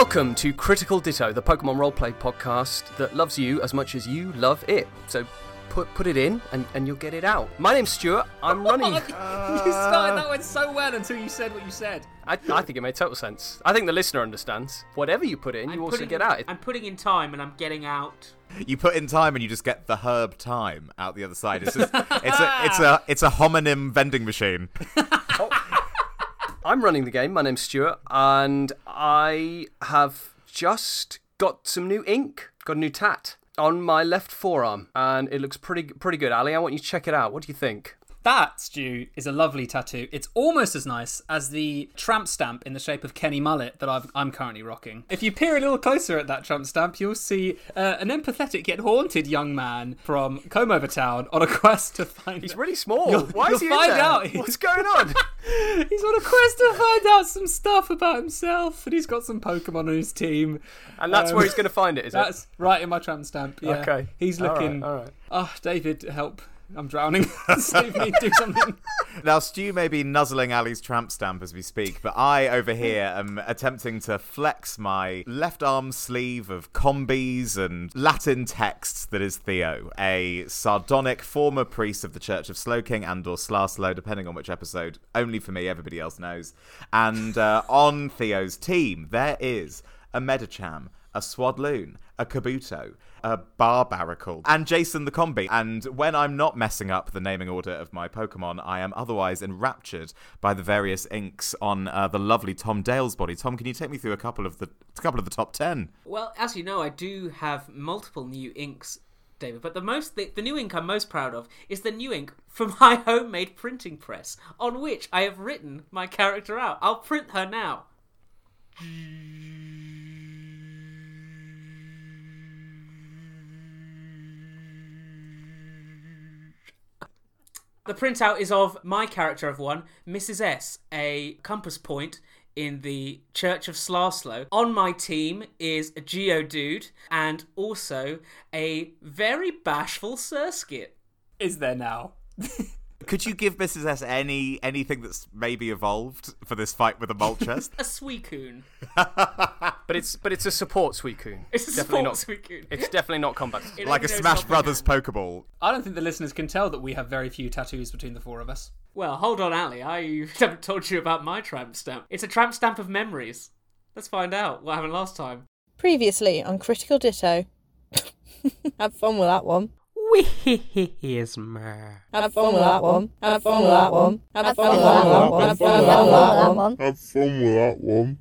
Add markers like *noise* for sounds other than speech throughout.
Welcome to Critical Ditto, the Pokemon roleplay podcast that loves you as much as you love it. So put put it in and, and you'll get it out. My name's Stuart. I'm *laughs* running. you started that one so well until you said what you said. I, I think it made total sense. I think the listener understands. Whatever you put in, you also putting get out. I'm putting in time and I'm getting out. You put in time and you just get the herb time out the other side. It's just, *laughs* it's a it's a it's a homonym vending machine. *laughs* I'm running the game. My name's Stuart, and I have just got some new ink. Got a new tat on my left forearm, and it looks pretty pretty good. Ali, I want you to check it out. What do you think? That, Stu, is a lovely tattoo. It's almost as nice as the tramp stamp in the shape of Kenny Mullet that I've, I'm currently rocking. If you peer a little closer at that tramp stamp, you'll see uh, an empathetic yet haunted young man from Combe Over Town on a *laughs* quest to find. He's really small. You'll- Why is he find in there? out. What's going on? *laughs* He's on a quest to find out some stuff about himself, and he's got some Pokemon on his team. And that's Um, where he's going to find it, is it? That's right in my tramp stamp. Yeah. Okay. He's All right, looking. all right. Oh, David, help! I'm drowning. *laughs* Save me! Do something. *laughs* Now Stu may be nuzzling Ali's tramp stamp as we speak, but I over here am attempting to flex my left arm sleeve of Combees and Latin texts that is Theo, a sardonic former priest of the Church of Slowking and or Slaslow, depending on which episode. Only for me, everybody else knows. And uh, on Theo's team, there is a Medicham, a Swadloon, a Kabuto, a Barbaracle, and Jason the Combee. And when I'm not messing up the naming order of my Pokemon, I am otherwise enraptured by the various inks on uh, the lovely Tom Dale's body. Tom, can you take me through a couple of the a couple of the top ten? Well, as you know, I do have multiple new inks, David. But the most, the, the new ink I'm most proud of is the new ink from *laughs* my homemade printing press, on which I have written my character out. I'll print her now. The printout is of my character of one, Mrs. S, a compass point in the Church of Slaslow. On my team is a Geodude and also a very bashful Surskit. Is there now? *laughs* Could you give Mrs. S any anything that's maybe evolved for this fight with a Moltres? A Suicune. *laughs* But it's but it's a support Suicune. It's a definitely support not. Suicune. It's definitely not combat. It like a only Smash Brothers. Pokeball. I don't think the listeners can tell that we have very few tattoos between the four of us. Well, hold on, Ali. I *laughs* haven't told you about my tramp stamp. It's a tramp stamp of memories. Let's find out what happened last time. Previously on Critical Ditto. *laughs* Have fun with that one. Whismer. Have fun with that one. Have fun with that one. Have fun with that one. Have fun with that one. Have fun with that one.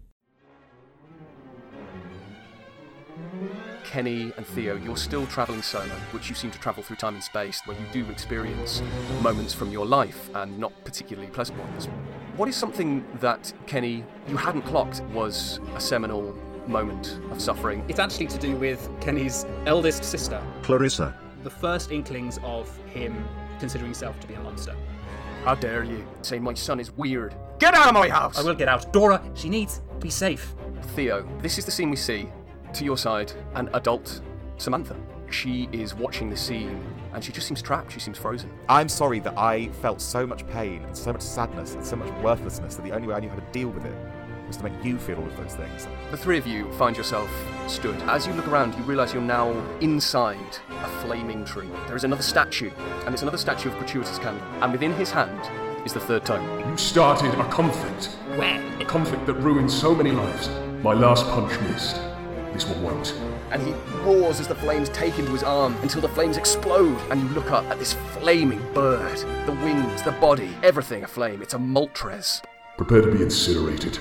Kenny and Theo, you're still traveling solo, which you seem to travel through time and space, where you do experience moments from your life and not particularly pleasant ones. What is something that Kenny you hadn't clocked was a seminal moment of suffering? It's actually to do with Kenny's eldest sister. Clarissa. The first inklings of him considering himself to be a monster. How dare you say my son is weird? Get out of my house! I will get out. Dora, she needs be safe. Theo, this is the scene we see. To your side, an adult Samantha. She is watching the scene and she just seems trapped. She seems frozen. I'm sorry that I felt so much pain and so much sadness and so much worthlessness that the only way I knew how to deal with it was to make you feel all of those things. The three of you find yourself stood. As you look around, you realize you're now inside a flaming tree. There is another statue, and it's another statue of Gratuitous Candle. And within his hand is the third tome. You started a conflict. When? A conflict that ruined so many lives. My last punch missed. This one won't. And he roars as the flames take into his arm until the flames explode. And you look up at this flaming bird. The wings, the body, everything aflame. It's a Moltres. Prepare to be incinerated.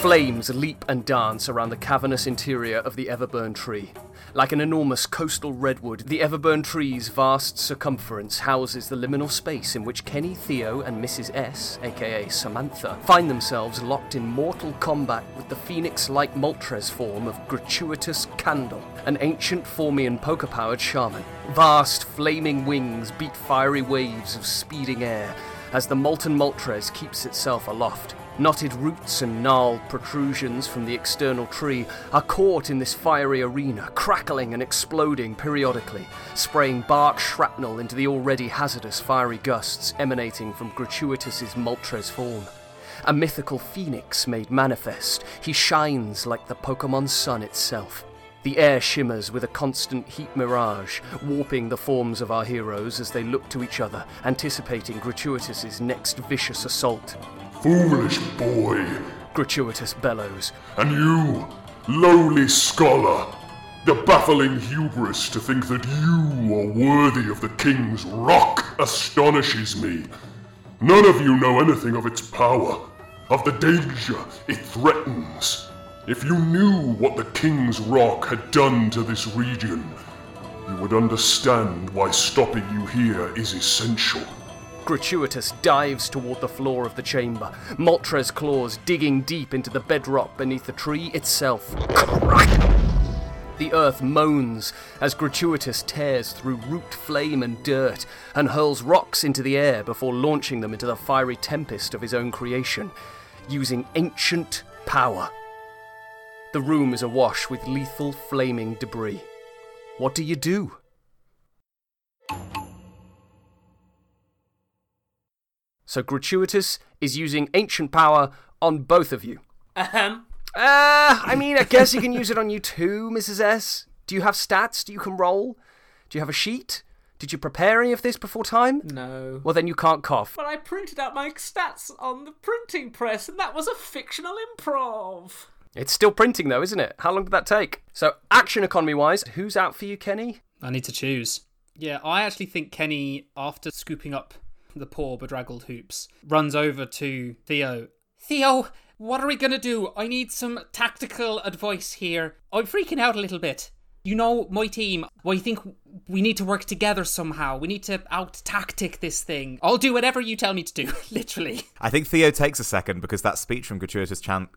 Flames leap and dance around the cavernous interior of the Everburn tree. Like an enormous coastal redwood, the Everburn tree's vast circumference houses the liminal space in which Kenny, Theo, and Mrs. S, aka Samantha, find themselves locked in mortal combat with the phoenix like Moltres form of Gratuitous Candle, an ancient Formian poker powered shaman. Vast flaming wings beat fiery waves of speeding air as the molten Moltres keeps itself aloft. Knotted roots and gnarled protrusions from the external tree are caught in this fiery arena, crackling and exploding periodically, spraying bark shrapnel into the already hazardous fiery gusts emanating from Gratuitous's Moltres form. A mythical phoenix made manifest, he shines like the Pokemon sun itself. The air shimmers with a constant heat mirage, warping the forms of our heroes as they look to each other, anticipating Gratuitous's next vicious assault. Foolish boy. Gratuitous bellows. And you, lowly scholar. The baffling hubris to think that you are worthy of the king's rock astonishes me. None of you know anything of its power, of the danger it threatens. If you knew what the king's rock had done to this region, you would understand why stopping you here is essential. Gratuitous dives toward the floor of the chamber, Moltres' claws digging deep into the bedrock beneath the tree itself. The earth moans as Gratuitous tears through root, flame, and dirt and hurls rocks into the air before launching them into the fiery tempest of his own creation, using ancient power. The room is awash with lethal, flaming debris. What do you do? So Gratuitous is using ancient power on both of you. Ahem. Uh, I mean, I guess you can *laughs* use it on you too, Mrs. S. Do you have stats? Do you can roll? Do you have a sheet? Did you prepare any of this before time? No. Well, then you can't cough. But I printed out my stats on the printing press, and that was a fictional improv. It's still printing though, isn't it? How long did that take? So, action economy wise, who's out for you, Kenny? I need to choose. Yeah, I actually think Kenny, after scooping up the poor bedraggled hoops, runs over to Theo. Theo, what are we gonna do? I need some tactical advice here. I'm freaking out a little bit. You know my team. Well, I think we need to work together somehow. We need to out tactic this thing. I'll do whatever you tell me to do, *laughs* literally. I think Theo takes a second because that speech from Gratuitous Chan-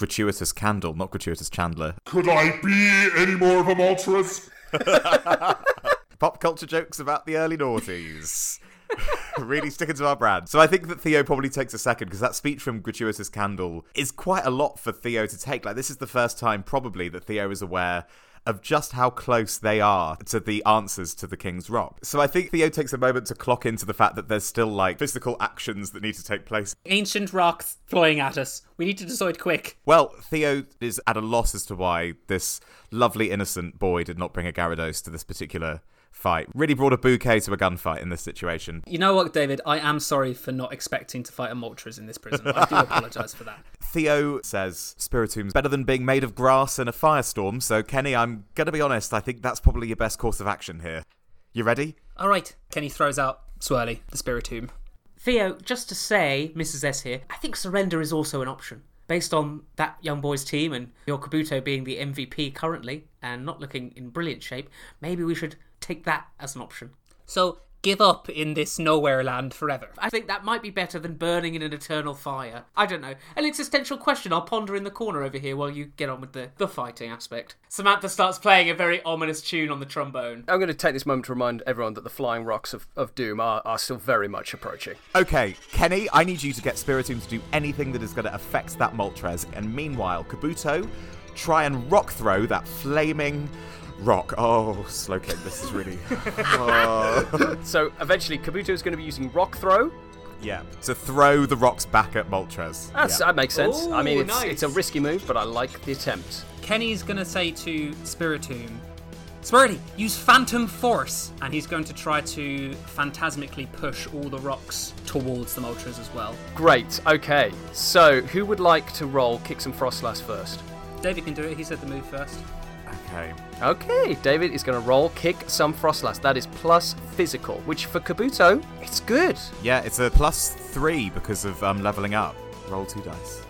Gratuitous Candle, not Gratuitous Chandler. Could I be any more of a Moltres? *laughs* Pop culture jokes about the early noughties. *laughs* really sticking to our brand. So I think that Theo probably takes a second because that speech from Gratuitous Candle is quite a lot for Theo to take. Like, this is the first time probably that Theo is aware of just how close they are to the answers to the King's Rock. So I think Theo takes a moment to clock into the fact that there's still like physical actions that need to take place. Ancient rocks flying at us. We need to decide quick. Well, Theo is at a loss as to why this lovely innocent boy did not bring a Gyarados to this particular fight. Really brought a bouquet to a gunfight in this situation. You know what, David? I am sorry for not expecting to fight a Moltres in this prison. I do apologise for that. *laughs* Theo says Spiritomb's better than being made of grass in a firestorm, so Kenny, I'm gonna be honest, I think that's probably your best course of action here. You ready? All right. Kenny throws out Swirly, the Spiritomb. Theo, just to say, Mrs. S here, I think surrender is also an option. Based on that young boy's team and your Kabuto being the MVP currently and not looking in brilliant shape, maybe we should take that as an option. So give up in this nowhere land forever. I think that might be better than burning in an eternal fire. I don't know. An existential question I'll ponder in the corner over here while you get on with the, the fighting aspect. Samantha starts playing a very ominous tune on the trombone. I'm going to take this moment to remind everyone that the flying rocks of, of Doom are, are still very much approaching. Okay, Kenny, I need you to get Spiritomb to do anything that is going to affect that Moltres, and meanwhile, Kabuto, try and rock throw that flaming rock. Oh, Slowking, this is really. *laughs* Oh. So, eventually, Kabuto is going to be using Rock Throw. yeah, to throw the rocks back at Moltres. That's, yeah. That makes sense. I mean, Ooh, it's, nice. it's a risky move, but I like the attempt. Kenny's gonna say to Spiritomb, Spirity, use Phantom Force! And he's going to try to phantasmically push all the rocks towards the Moltres as well. Great, okay. So, who would like to roll Kick some Frostlass first? David can do it, he said the move first. Okay. Okay, David is going to roll Kick some Frostlass. That is plus physical, which for Kabuto, it's good. Yeah, it's a plus three because of um, leveling up. Roll two dice.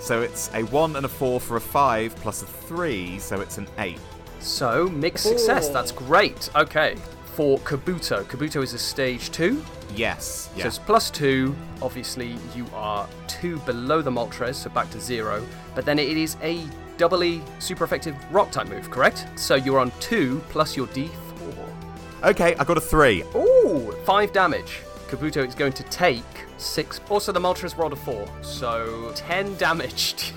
So it's a one and a four for a five, plus a three, so it's an eight. So, mixed success. That's great. Okay, for Kabuto, Kabuto is a stage two. Yes. So it's plus two. Obviously, you are two below the Moltres, so back to zero. But then it is a doubly super effective rock type move, correct? So you're on two plus your D4. Okay, I got a three. Ooh, five damage. Kabuto is going to take six. Also, the Moltres rolled a four, so 10 damage *laughs* to,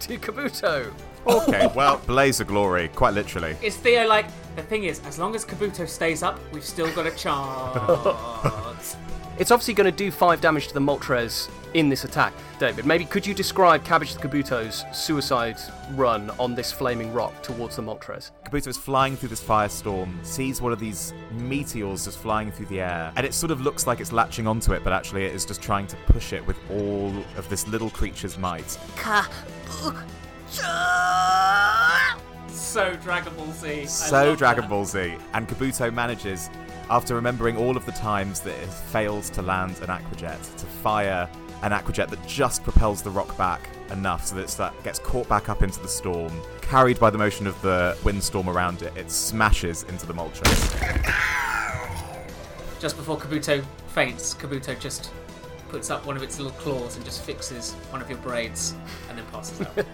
to Kabuto. Okay, *laughs* well, blaze of glory, quite literally. Is Theo like, the thing is, as long as Kabuto stays up, we've still got a *laughs* chance. It's obviously going to do five damage to the Moltres in this attack. David, maybe could you describe Cabbage the Kabuto's suicide run on this flaming rock towards the Moltres? Kabuto is flying through this firestorm, sees one of these meteors just flying through the air, and it sort of looks like it's latching onto it, but actually it is just trying to push it with all of this little creature's might. so Dragon Ball Z. I So Dragon that. Ball Z, and Kabuto manages, after remembering all of the times that it fails to land an Aquajet, to fire an Aquajet that just propels the rock back enough so that it's- that gets caught back up into the storm. Carried by the motion of the windstorm around it, it smashes into the Moltres. Just before Kabuto faints, Kabuto just puts up one of its little claws and just fixes one of your braids and then passes out. *laughs*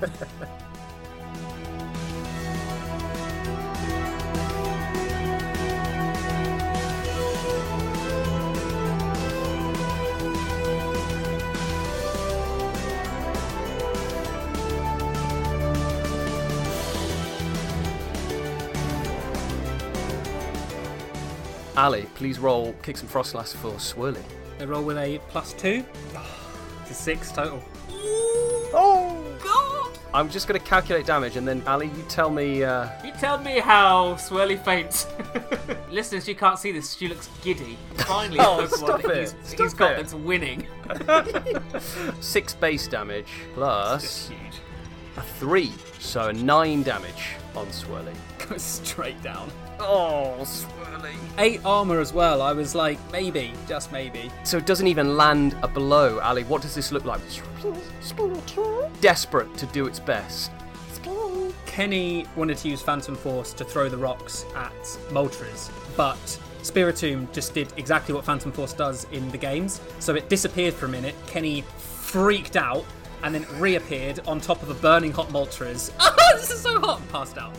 Ali, please roll Kicks and Frostlass for Swirly. They roll with a plus two. It's a six total. Oh! God! I'm just going to calculate damage, and then Ali, you tell me. Uh, you tell me how Swirly faints. *laughs* Listeners, you can't see this. She looks giddy. Finally, Oh, stop it. he's, Stop he's got it. that's winning. *laughs* six base damage plus It's huge. a three, so nine damage on Swirly. *laughs* Goes straight down. Oh, Swirly. Eight armor as well. I was like, maybe, just maybe. So it doesn't even land a blow. Ali, what does this look like? Desperate to do its best. Kenny wanted to use Phantom Force to throw the rocks at Moltres, but Spiritomb just did exactly what Phantom Force does in the games. So it disappeared for a minute. Kenny freaked out and then reappeared on top of a burning hot Moltres. Ah, *laughs* this is so hot! And passed out.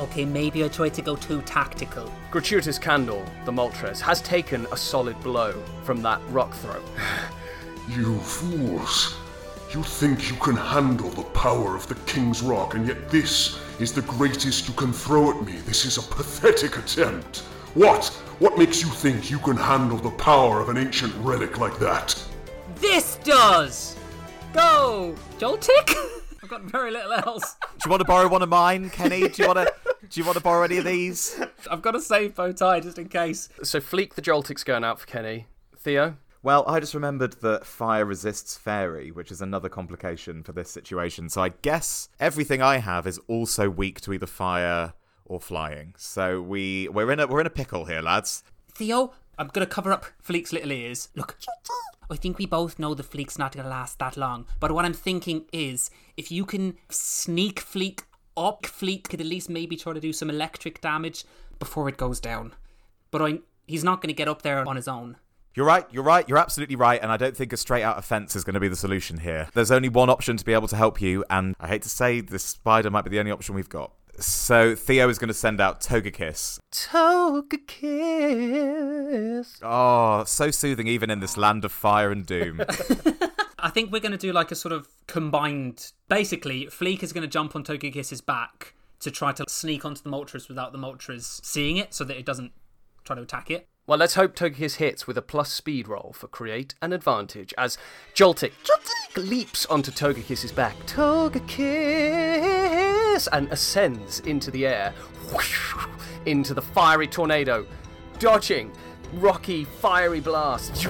Okay, maybe I tried to go too tactical. Gratuitous Candle, the Moltres, has taken a solid blow from that rock throw. *sighs* You fools. You think you can handle the power of the King's Rock, and yet this is the greatest you can throw at me. This is a pathetic attempt. What? What makes you think you can handle the power of an ancient relic like that? This does! Go! Joltik? *laughs* I've got very little else. Do you want to borrow one of mine, Kenny? Do you want to? Do you want to borrow any of these? I've got a save bow tie just in case. So Fleek the Joltik's going out for Kenny. Theo? Well, I just remembered that fire resists fairy, which is another complication for this situation. So I guess everything I have is also weak to either fire or flying. So we we're in a we're in a pickle here, lads. Theo, I'm gonna cover up Fleek's little ears. Look, I think we both know the Fleek's not gonna last that long. But what I'm thinking is, if you can sneak Fleek up, Fleek could at least maybe try to do some electric damage before it goes down. But I, he's not gonna get up there on his own. You're right, you're right, you're absolutely right, and I don't think a straight out offense is going to be the solution here. There's only one option to be able to help you, and I hate to say this spider might be the only option we've got. So Theo is going to send out Togekiss. Togekiss. Oh, so soothing even in this land of fire and doom. *laughs* I think we're gonna do like a sort of combined. Basically, Fleek is gonna jump on Togekiss's back to try to sneak onto the Moltres without the Moltres seeing it, so that it doesn't try to attack it. Well, let's hope Togekiss hits with a plus speed roll for create an advantage as Joltik, Joltik leaps onto Togekiss's back. Togekiss! And ascends into the air, whoosh, into the fiery tornado, dodging rocky, fiery blast.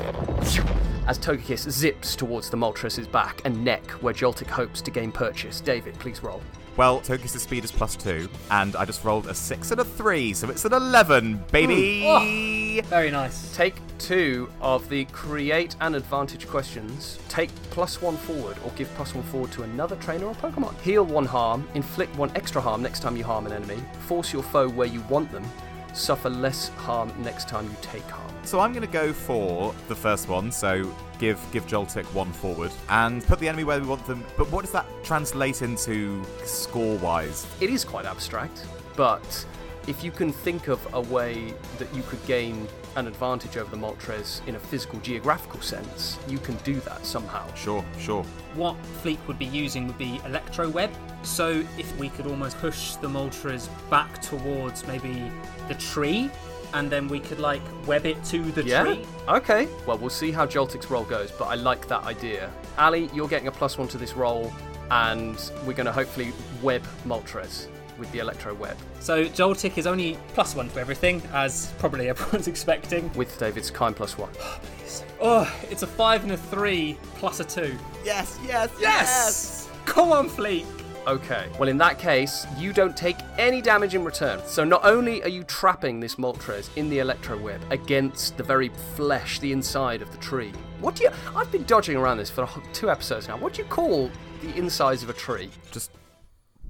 As Togekiss zips towards the Moltres' back and neck, where Joltik hopes to gain purchase. David, please roll. Well, Togekiss' speed is plus two, and I just rolled a six and a three, so it's an 11, baby! Hmm. Oh, very nice. Take two of the create an advantage questions. Take plus one forward or give plus one forward to another trainer or Pokemon. Heal one harm, inflict one extra harm next time you harm an enemy, force your foe where you want them, suffer less harm next time you take harm. So I'm going to go for the first one, so give give Joltik one forward, and put the enemy where we want them. But what does that translate into score-wise? It is quite abstract, but if you can think of a way that you could gain an advantage over the Moltres in a physical, geographical sense, you can do that somehow. Sure, sure. What Fleek would be using would be electro web. So if we could almost push the Moltres back towards maybe the tree, and then we could like web it to the Yeah? tree. Okay. Well, we'll see how Joltik's roll goes, but I like that idea. Ali, you're getting a plus one to this roll, and we're going to hopefully web Moltres with the electro web So Joltik is only plus one to everything, as probably *laughs* everyone's expecting. with David's kind plus one. Oh, please. Oh, it's a five and a three plus a two. Yes, yes, Yes! Come on, Fleek! Okay. Well, in that case, you don't take any damage in return. So not only are you trapping this Moltres in the electro web against the very flesh, the inside of the tree. What do you? I've been dodging around this for two episodes now. What do you call the insides of a tree? Just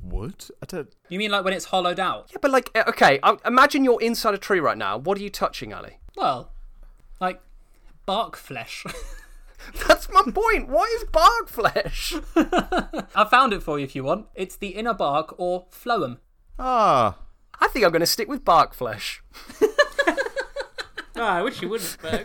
wood? I don't. You mean like when it's hollowed out? Yeah, but like, uh, okay, imagine you're inside a tree right now. What are you touching, Ali? Well, like bark flesh. *laughs* *laughs* That's my point. What is bark flesh? *laughs* I found it for you if you want. It's the inner bark or phloem. Ah, I think I'm going to stick with bark flesh. Oh, *laughs* I wish you wouldn't. But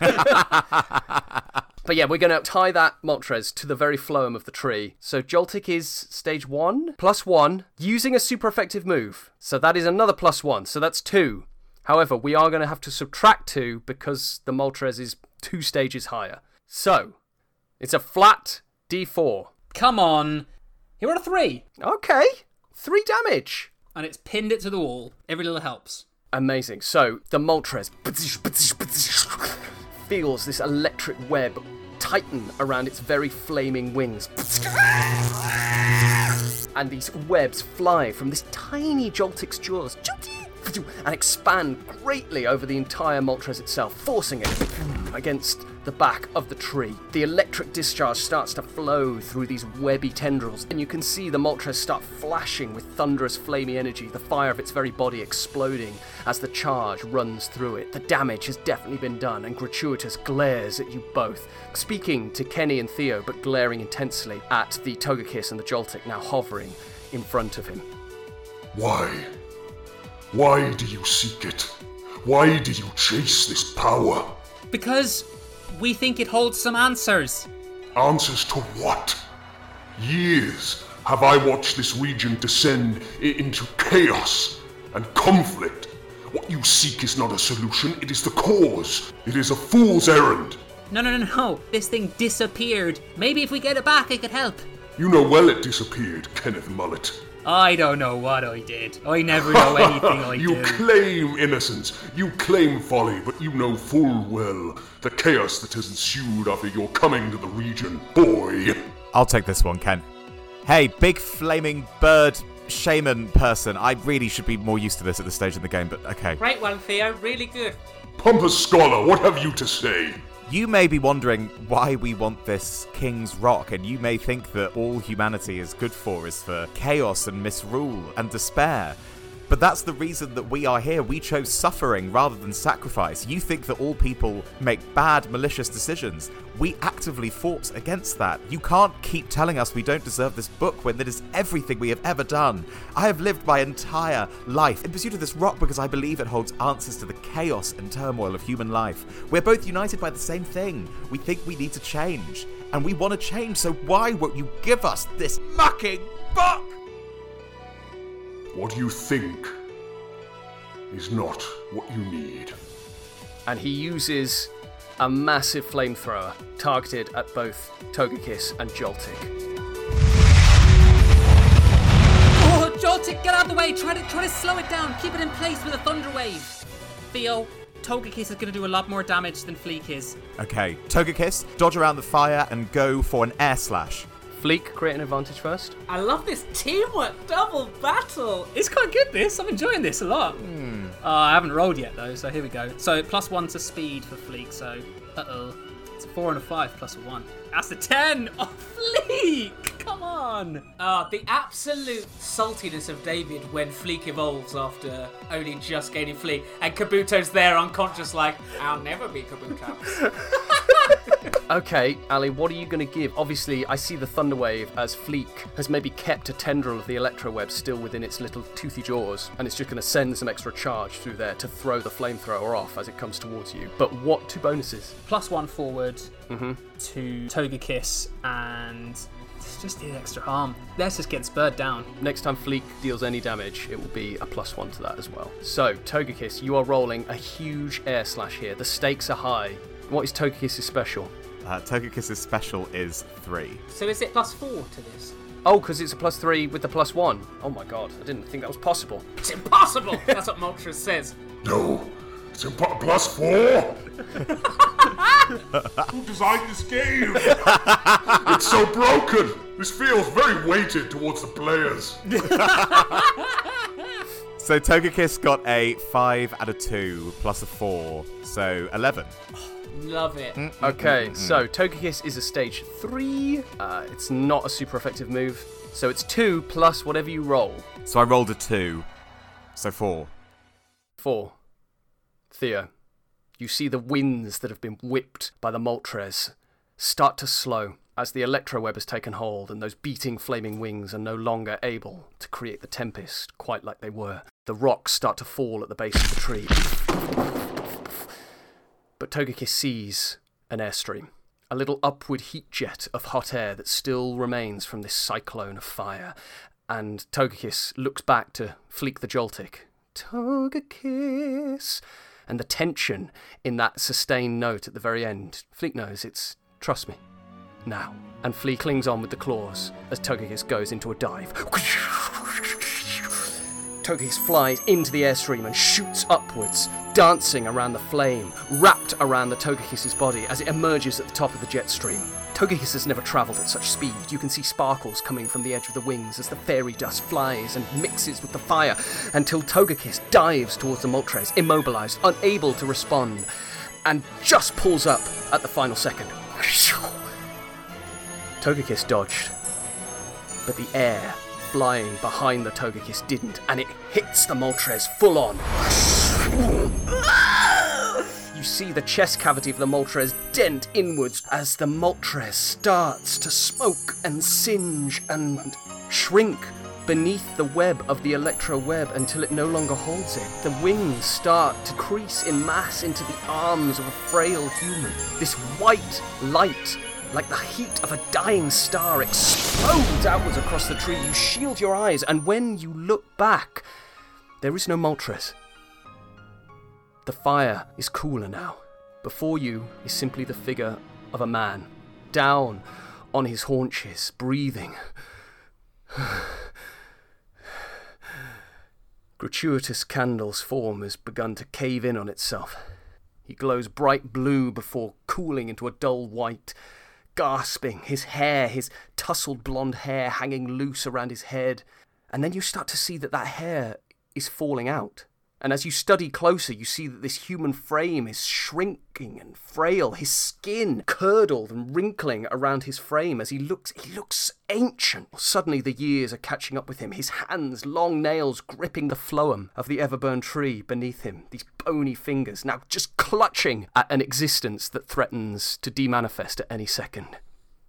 But yeah, we're going to tie that Moltres to the very phloem of the tree. So Joltik is stage one, plus one, using a super effective move. So that is another plus one. So that's two. However, we are going to have to subtract two because the Moltres is two stages higher. So it's a flat d4. Come on. Here are a three. Okay, three damage. And it's pinned it to the wall. Every little helps. Amazing. So the Moltres feels this electric web tighten around its very flaming wings. And these webs fly from this tiny Joltik's jaws and expand greatly over the entire Moltres itself, forcing it against the back of the tree. The electric discharge starts to flow through these webby tendrils, and you can see the Moltres start flashing with thunderous, flamey energy, the fire of its very body exploding as the charge runs through it. The damage has definitely been done, and Gratuitous glares at you both, speaking to Kenny and Theo, but glaring intensely at the Togekiss and the Joltik now hovering in front of him. Why? Why do you seek it? Why do you chase this power? Because we think it holds some answers. Answers to what? Years have I watched this region descend i- into chaos and conflict. What you seek is not a solution, it is the cause. It is a fool's errand. No, no, no, no. This thing disappeared. Maybe if we get it back, it could help. You know well it disappeared, Kenneth Mullet. I don't know what I did. I never know *laughs* anything I you do. claim innocence, you claim folly, but you know full well the chaos that has ensued after your coming to the region. Boy! I'll take this one, Ken. Hey, big flaming bird shaman person. I really should be more used to this at this stage in the game, but okay. great one, Theo. Really good. Pompous scholar, what have you to say? You may be wondering why we want this King's Rock, and you may think that all humanity is good for is for chaos and misrule and despair. But that's the reason that we are here. We chose suffering rather than sacrifice. You think that all people make bad, malicious decisions. We actively fought against that. You can't keep telling us we don't deserve this book when that is everything we have ever done. I have lived my entire life in pursuit of this rock because I believe it holds answers to the chaos and turmoil of human life. We're both united by the same thing. We think we need to change. And we want to change, so why won't you give us this mucking book? What you think is not what you need. and he uses a massive flamethrower targeted at both Togekiss and Joltik. Oh, Joltik, get out of the way! Try to try to slow it down. Keep it in place with a thunder wave. Theo, Togekiss is going to do a lot more damage than Fleek is. Okay, Togekiss, dodge around the fire and go for an air slash. Fleek, create an advantage first. I love this teamwork double battle. It's quite good. This I'm enjoying this a lot. Uh, I haven't rolled yet though, so here we go. So plus one to speed for Fleek. So, uh oh, it's a four and a five plus a one. That's a ten. *laughs* Oh, Fleek! Come on. Ah, the absolute saltiness of David when Fleek evolves after only just gaining Fleek, and Kabuto's there unconscious, like, I'll never be Kabuto. *laughs* *laughs* *laughs* Okay, Ali, what are you going to give? Obviously, I see the Thunderwave as Fleek has maybe kept a tendril of the Electroweb still within its little toothy jaws, and it's just going to send some extra charge through there to throw the flamethrower off as it comes towards you. But what two bonuses? Plus one forward mm-hmm. to Togekiss and it's just the extra harm. Let's just get Spurred down. Next time Fleek deals any damage, it will be a plus one to that as well. So, Togekiss, you are rolling a huge air slash here. The stakes are high. What is Togekiss's special? Uh, Togekiss's special is three. So is it plus four to this? Oh, because it's a plus three with the plus one. Oh my god, I didn't think that was possible. It's impossible! *laughs* That's what Moltres says. No, it's impo- plus four. *laughs* Who designed this game? *laughs* it's so broken. This feels very weighted towards the players. So Togekiss got a five out of two plus a four, so eleven. Love it. Okay, so Togekiss is a stage three. Uh, it's not a super effective move. So it's two plus whatever you roll. So I rolled a two, so four. Four. Theo, you see the winds that have been whipped by the Moltres start to slow as the Electroweb has taken hold and those beating flaming wings are no longer able to create the tempest quite like they were. The rocks start to fall at the base of the tree. But Togekiss sees an airstream, a little upward heat jet of hot air that still remains from this cyclone of fire. And Togekiss looks back to Fleek the Joltik. Togekiss! And the tension in that sustained note at the very end. Fleek knows it's trust me. Now. And Fleek clings on with the claws as Togekiss goes into a dive. *laughs* Togekiss flies into the airstream and shoots upwards, dancing around the flame, wrapped around the Togekiss's body as it emerges at the top of the jet stream. Togekiss has never travelled at such speed. You can see sparkles coming from the edge of the wings as the fairy dust flies and mixes with the fire until Togekiss dives towards the Moltres, immobilized, unable to respond, and just pulls up at the final second. Togekiss dodged, but the air flying behind the Togekiss didn't, and it hits the Moltres full on. You see the chest cavity of the Moltres dent inwards as the Moltres starts to smoke and singe and shrink beneath the web of the Electro web until it no longer holds it. The wings start to crease in mass into the arms of a frail human. This white light like the heat of a dying star, explodes outwards across the tree. You shield your eyes, and when you look back, there is no Moltres. The fire is cooler now. Before you is simply the figure of a man, down on his haunches, breathing. *sighs* Gratuitous Candle's form has begun to cave in on itself. He glows bright blue before cooling into a dull white gasping, his hair, his tousled blonde hair hanging loose around his head. And then you start to see that that hair is falling out. And as you study closer, you see that this human frame is shrinking and frail, his skin curdled and wrinkling around his frame as he looks he looks ancient. Suddenly the years are catching up with him, his hands, long nails gripping the phloem of the everburn tree beneath him, these bony fingers now just clutching at an existence that threatens to demanifest at any second.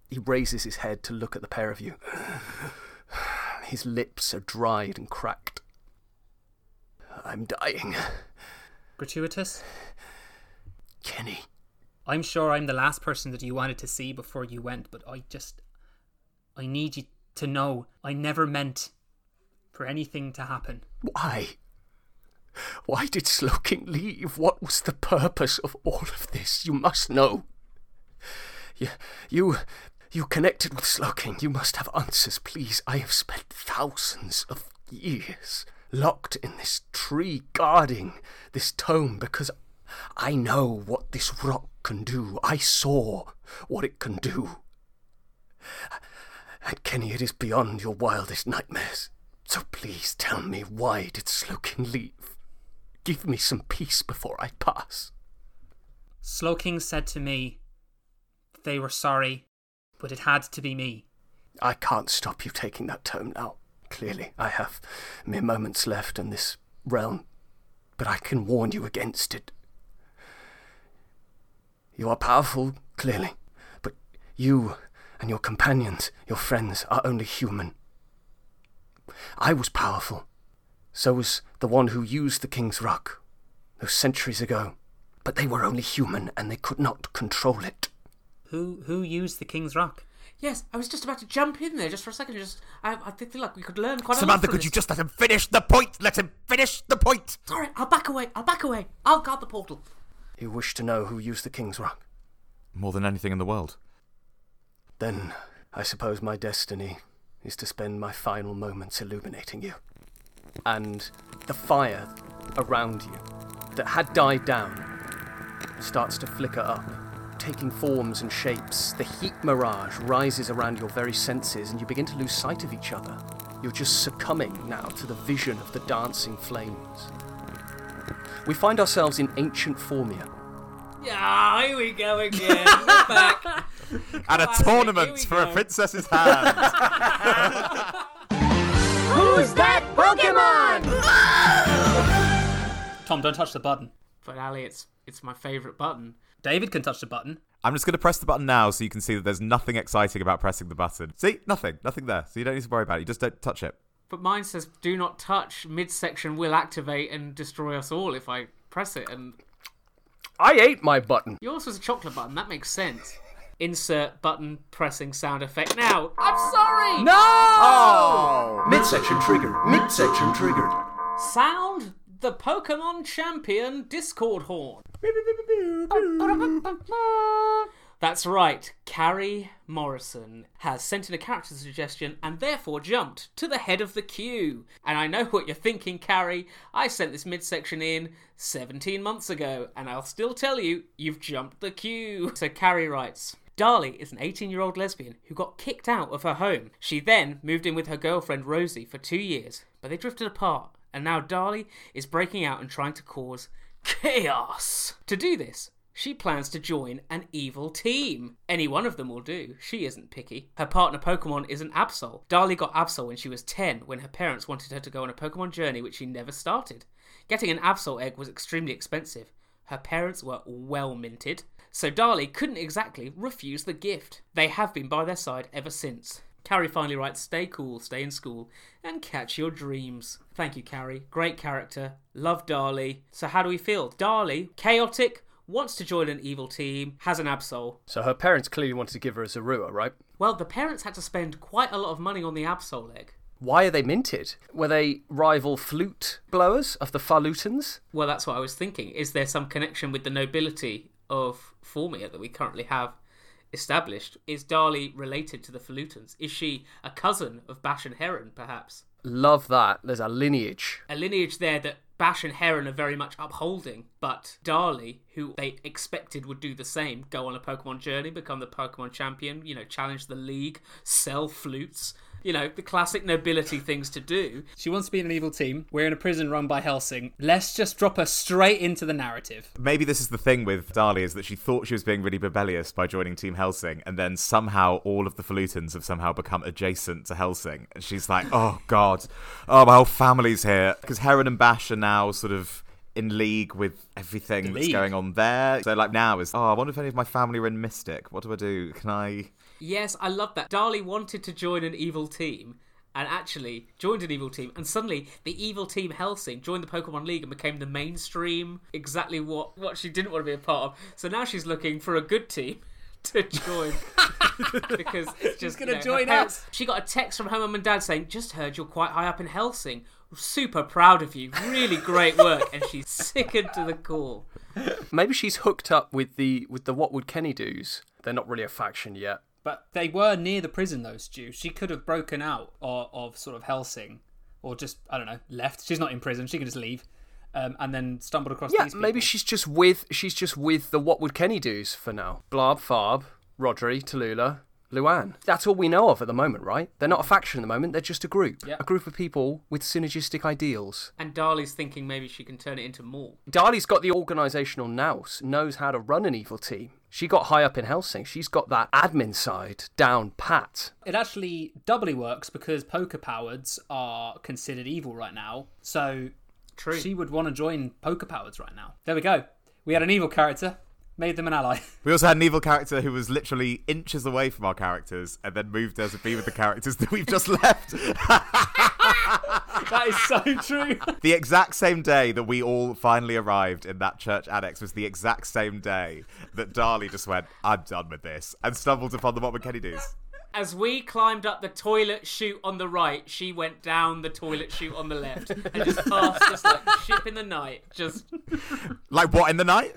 He raises his head to look at the pair of you. *sighs* His lips are dried and cracked. I'm dying. Gratuitous? Kenny. I'm sure I'm the last person that you wanted to see before you went, but I just. I need you to know I never meant for anything to happen. Why? Why did Slowking leave? What was the purpose of all of this? You must know. You, you, you connected with Slowking. You must have answers, please. I have spent thousands of years locked in this tree, guarding this tome because I know what this rock can do. I saw what it can do. And Kenny, it is beyond your wildest nightmares. So please tell me why did Slowking leave? Give me some peace before I pass. Slowking said to me they were sorry, but it had to be me. I can't stop you taking that tome now. Clearly, I have mere moments left in this realm, but I can warn you against it. You are powerful, clearly, but You and your companions, your friends, are only human. I was powerful. So was the one who used the King's Rock, those centuries ago. But they were only human and they could not control it. Who who used the King's Rock? Yes, I was just about to jump in there just for a second. Just, I, I did feel like we could learn quite a lot Samantha, could this. you just let him finish the point? Let him finish the point. Sorry, I'll back away. I'll back away. I'll guard the portal. You wish to know who used the King's Rock? More than anything in the world. Then I suppose my destiny is to spend my final moments illuminating you. And the fire around you that had died down starts to flicker up, taking forms and shapes. The heat mirage rises around your very senses, and you begin to lose sight of each other. You're just succumbing now to the vision of the dancing flames. We find ourselves in ancient Formia. Yeah, here we go again. We're back. *laughs* And a Classic, tournament here we for a go. princess's hand. *laughs* Who's that Pokemon? Tom, don't touch the button. But Ali, it's it's my favourite button. David can touch the button. I'm just going to press the button now so you can see that there's nothing exciting about pressing the button. See? Nothing. Nothing there. So you don't need to worry about it. You just don't touch it. But mine says "Do not touch." Midsection will activate and destroy us all if I press it. And I ate my button. yours was a chocolate button. That makes sense. Insert button pressing sound effect now. I'm sorry. No! Oh! Midsection triggered. Midsection triggered. Sound the Pokemon Champion Discord horn. That's right, Carrie Morrison has sent in a character suggestion and therefore jumped to the head of the queue. And I know what you're thinking, Carrie. I sent this midsection in 17 months ago, and I'll still tell you, you've jumped the queue. *laughs* So Carrie writes. Darlie is an 18 year old lesbian who got kicked out of her home. She then moved in with her girlfriend Rosie for two years, but they drifted apart, and now Darlie is breaking out and trying to cause chaos. To do this, she plans to join an evil team. Any one of them will do. She isn't picky. Her partner Pokemon is an Absol. Darlie got Absol when she was 10 when her parents wanted her to go on a Pokemon journey which she never started. Getting an Absol egg was extremely expensive. Her parents were well minted, so Darlie couldn't exactly refuse the gift. They have been by their side ever since. Carrie finally writes, Stay cool, stay in school, and catch your dreams. Thank you, Carrie. Great character. Love Darlie. So, how do we feel? Darlie, chaotic, wants to join an evil team, has an Absol. So her parents clearly wanted to give her a Zorua, right? Well, the parents had to spend quite a lot of money on the Absol egg. Why are they minted? Were they rival flute blowers of the Falutans? Well, that's what I was thinking. Is there some connection with the nobility of Formia that we currently have established? Is Darlie related to the Falutans? Is she a cousin of Bash and Heron, perhaps? Love that. There's a lineage. A lineage there that Bash and Heron are very much upholding, but Darlie, who they expected would do the same, go on a Pokemon journey, become the Pokemon champion, you know, challenge the league, sell flutes, you know, the classic nobility things to do. She wants to be in an evil team. We're in a prison run by Helsing. Let's just drop her straight into the narrative. Maybe this is the thing with Darlie is that she thought she was being really rebellious by joining Team Helsing, and then somehow all of the Falutans have somehow become adjacent to Helsing, and she's like, *laughs* "Oh God, oh my whole family's here." Because Heron and Bash are now sort of in league with everything that's going on there. So like now is, oh, I wonder if any of my family are in Mystic. What do I do? Can I? Yes, I love that. Darlie wanted to join an evil team and actually joined an evil team and suddenly the evil team Helsing joined the Pokemon League and became the mainstream exactly what what she didn't want to be a part of. So now she's looking for a good team *laughs* to join *laughs* because it's just gonna you know, join parents- us. She got a text from her mum and dad saying, "Just heard you're quite high up in Helsing. Super proud of you. Really great work." and she's *laughs* sickened to the core. Maybe she's hooked up with the with the What Would Kenny Do's. They're not really a faction yet. But they were near the prison, those Jews. She could have broken out of, of sort of Helsing, or just I don't know, left. She's not in prison. She can just leave, um, and then stumbled across Yeah, these. maybe she's just with she's just with the What Would Kenny Do's for now. Blarb, Farb, Rodri, Tallulah, Luan. That's all we know of at the moment, right? They're not a faction at the moment. They're just a group. Yeah. A group of people with synergistic ideals. And Darlie's thinking maybe she can turn it into more. Darlie's got the organisational nous, knows how to run an evil team. She got high up in Helsing. She's got that admin side down pat. It actually doubly works because poker powers are considered evil right now. So True. she would want to join poker powers right now. There we go. We had an evil character. Made them an ally. *laughs* We also had an evil character who was literally inches away from our characters and then moved there to be with the characters that we've just *laughs* left. that is so true. *laughs* the exact same day that we all finally arrived in that church annex was the exact same day that Darlie just went, I'm done with this, and stumbled upon the What Would Kenny Do's. As we climbed up the toilet chute on the right, she went down the toilet chute on the left and just *laughs* passed us like ship in the night. Just Like, what in the night?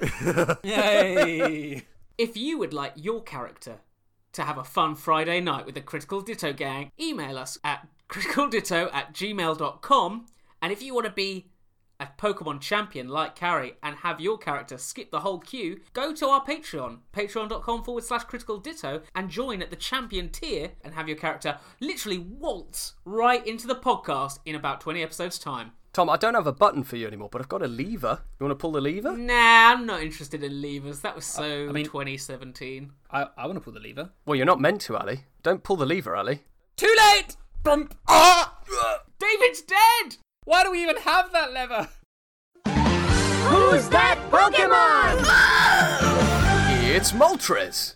Yay! *laughs* If you would like your character to have a fun Friday night with the Critical Ditto gang, email us at criticalditto at gmail.com. And if you want to be a Pokemon champion like Carrie and have your character skip the whole queue, go to our Patreon, patreon.com forward slash critical ditto, and join at the champion tier and have your character literally waltz right into the podcast in about 20 episodes' time. Tom, I don't have a button for you anymore, but I've got a lever. You want to pull the lever? Nah, I'm not interested in levers. That was so mean- 2017. I, I want to pull the lever. Well, you're not meant to, Ali. Don't pull the lever, Ali. Too late! Bump. Ah! David's dead! Why do we even have that lever? Who's that Pokemon? It's Moltres!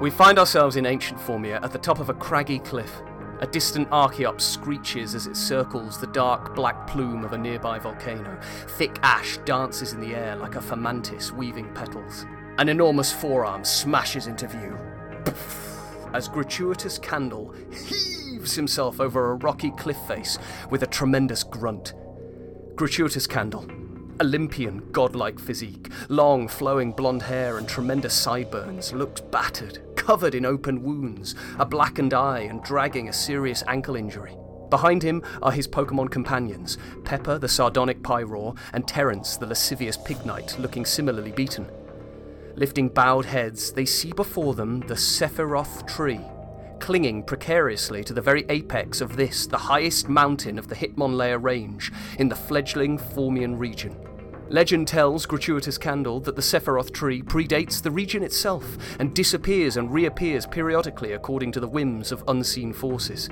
We find ourselves in ancient Formia at the top of a craggy cliff. A distant Archeops screeches as it circles the dark black plume of a nearby volcano. Thick ash dances in the air like a Fomantis weaving petals. An enormous forearm smashes into view as Gratuitous Candle heaves himself over a rocky cliff face with a tremendous grunt. Gratuitous Candle, Olympian godlike physique, long flowing blonde hair and tremendous sideburns, looks battered, covered in open wounds, a blackened eye, and dragging a serious ankle injury. Behind him are his Pokemon companions, Pepper the sardonic Pyroar and Terence, the lascivious Pignite, looking similarly beaten. Lifting bowed heads, they see before them the Sephiroth tree, clinging precariously to the very apex of this, the highest mountain of the Hitmonlayer range in the fledgling Formian region. Legend tells Gratuitous Candle that the Sephiroth tree predates the region itself and disappears and reappears periodically according to the whims of unseen forces.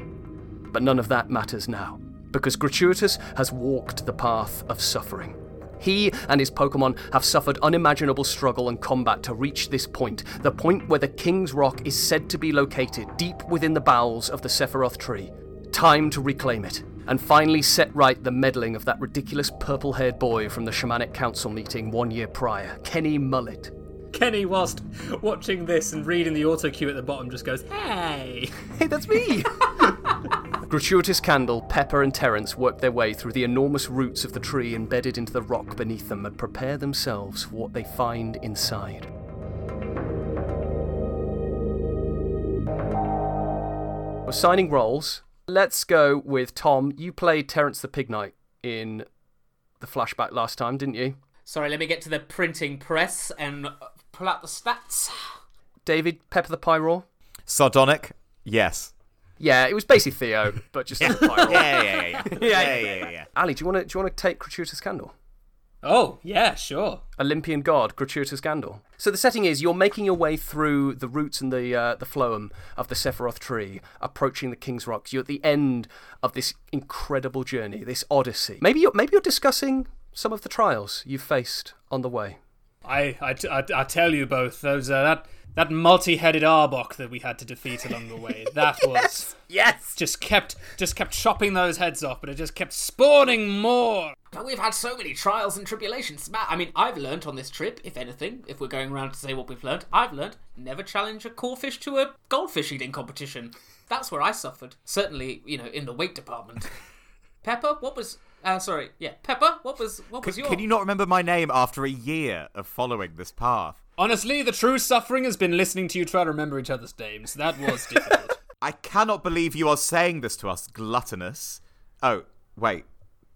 But none of that matters now, because Gratuitous has walked the path of suffering. He and his Pokemon have suffered unimaginable struggle and combat to reach this point, the point where the King's Rock is said to be located deep within the bowels of the Sephiroth tree. Time to reclaim it, and finally set right the meddling of that ridiculous purple haired boy from the Shamanic Council meeting one year prior, Kenny Mullet. Kenny, whilst watching this and reading the auto cue at the bottom, just goes, "Hey." *laughs* Hey, that's me! *laughs* Gratuitous Candle, Pepper, and Terence work their way through the enormous roots of the tree embedded into the rock beneath them and prepare themselves for what they find inside. We're signing roles. Let's go with Tom. You played Terence the Pignite in the flashback last time, didn't you? Sorry, let me get to the printing press and uh, pull out the stats. David, Pepper the Pyroar? Sardonic? Yes. Yeah, it was basically Theo, but just *laughs* as a Pyroar. Yeah, yeah, *laughs* yeah, yeah. yeah, yeah, yeah, yeah. Ali, do you want to do you want to take Gratuitous Candle? Oh, yeah, sure. Olympian god, gratuitous Gandor. So the setting is you're making your way through the roots and the uh, the phloem of the Sephiroth tree, approaching the King's Rocks. You're at the end of this incredible journey, this odyssey. Maybe you're maybe you're discussing some of the trials you've faced on the way. I, I, I, I tell you both, those uh, that that multi-headed Arbok that we had to defeat along the way, *laughs* that was Yes. just kept just kept chopping those heads off, but it just kept spawning more. But we've had so many trials and tribulations. Matt, I mean, I've learnt on this trip, if anything, if we're going around to say what we've learnt, I've learnt never challenge a Corphish to a goldfish eating competition. That's where I suffered. Certainly, you know, in the weight department. *laughs* Pepper, what was? Uh, sorry, yeah, Pepper, what was? What was Can, your? can you not remember my name after a year of following this path? Honestly, the true suffering has been listening to you try to remember each other's names. That was *laughs* difficult. I cannot believe you are saying this to us, gluttonous. Oh, wait.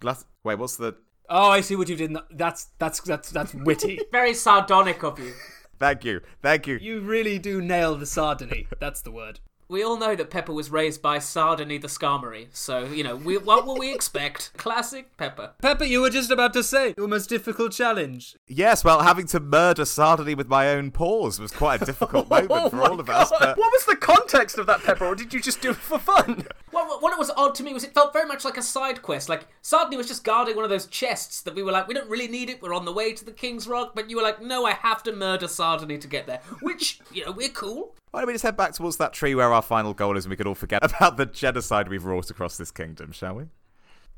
Glut- wait, what's the. oh, I see what you did. in the- That's that's that's that's witty. *laughs* Very sardonic of you. Thank you. Thank you. You really do nail the sardony. That's the word. We all know that Pepper was raised by Sardony the Skarmory, so, you know, we, what will we expect? *laughs* Classic Pepper. Pepper, you were just about to say your most difficult challenge. Yes, well, having to murder Sardony with my own paws was quite a difficult *laughs* moment for my all of us. Oh but What was the context of that, Pepper, or did you just do it for fun? *laughs* What, what it was odd to me was it felt very much like a side quest. Like, Sardony was just guarding one of those chests that we were like, we don't really need it, we're on the way to the King's Rock, but you were like, no, I have to murder Sardony to get there. Which, you know, we're cool. why don't we just head back towards that tree where our final goal is and we can all forget *laughs* about the genocide we've wrought across this kingdom, shall we?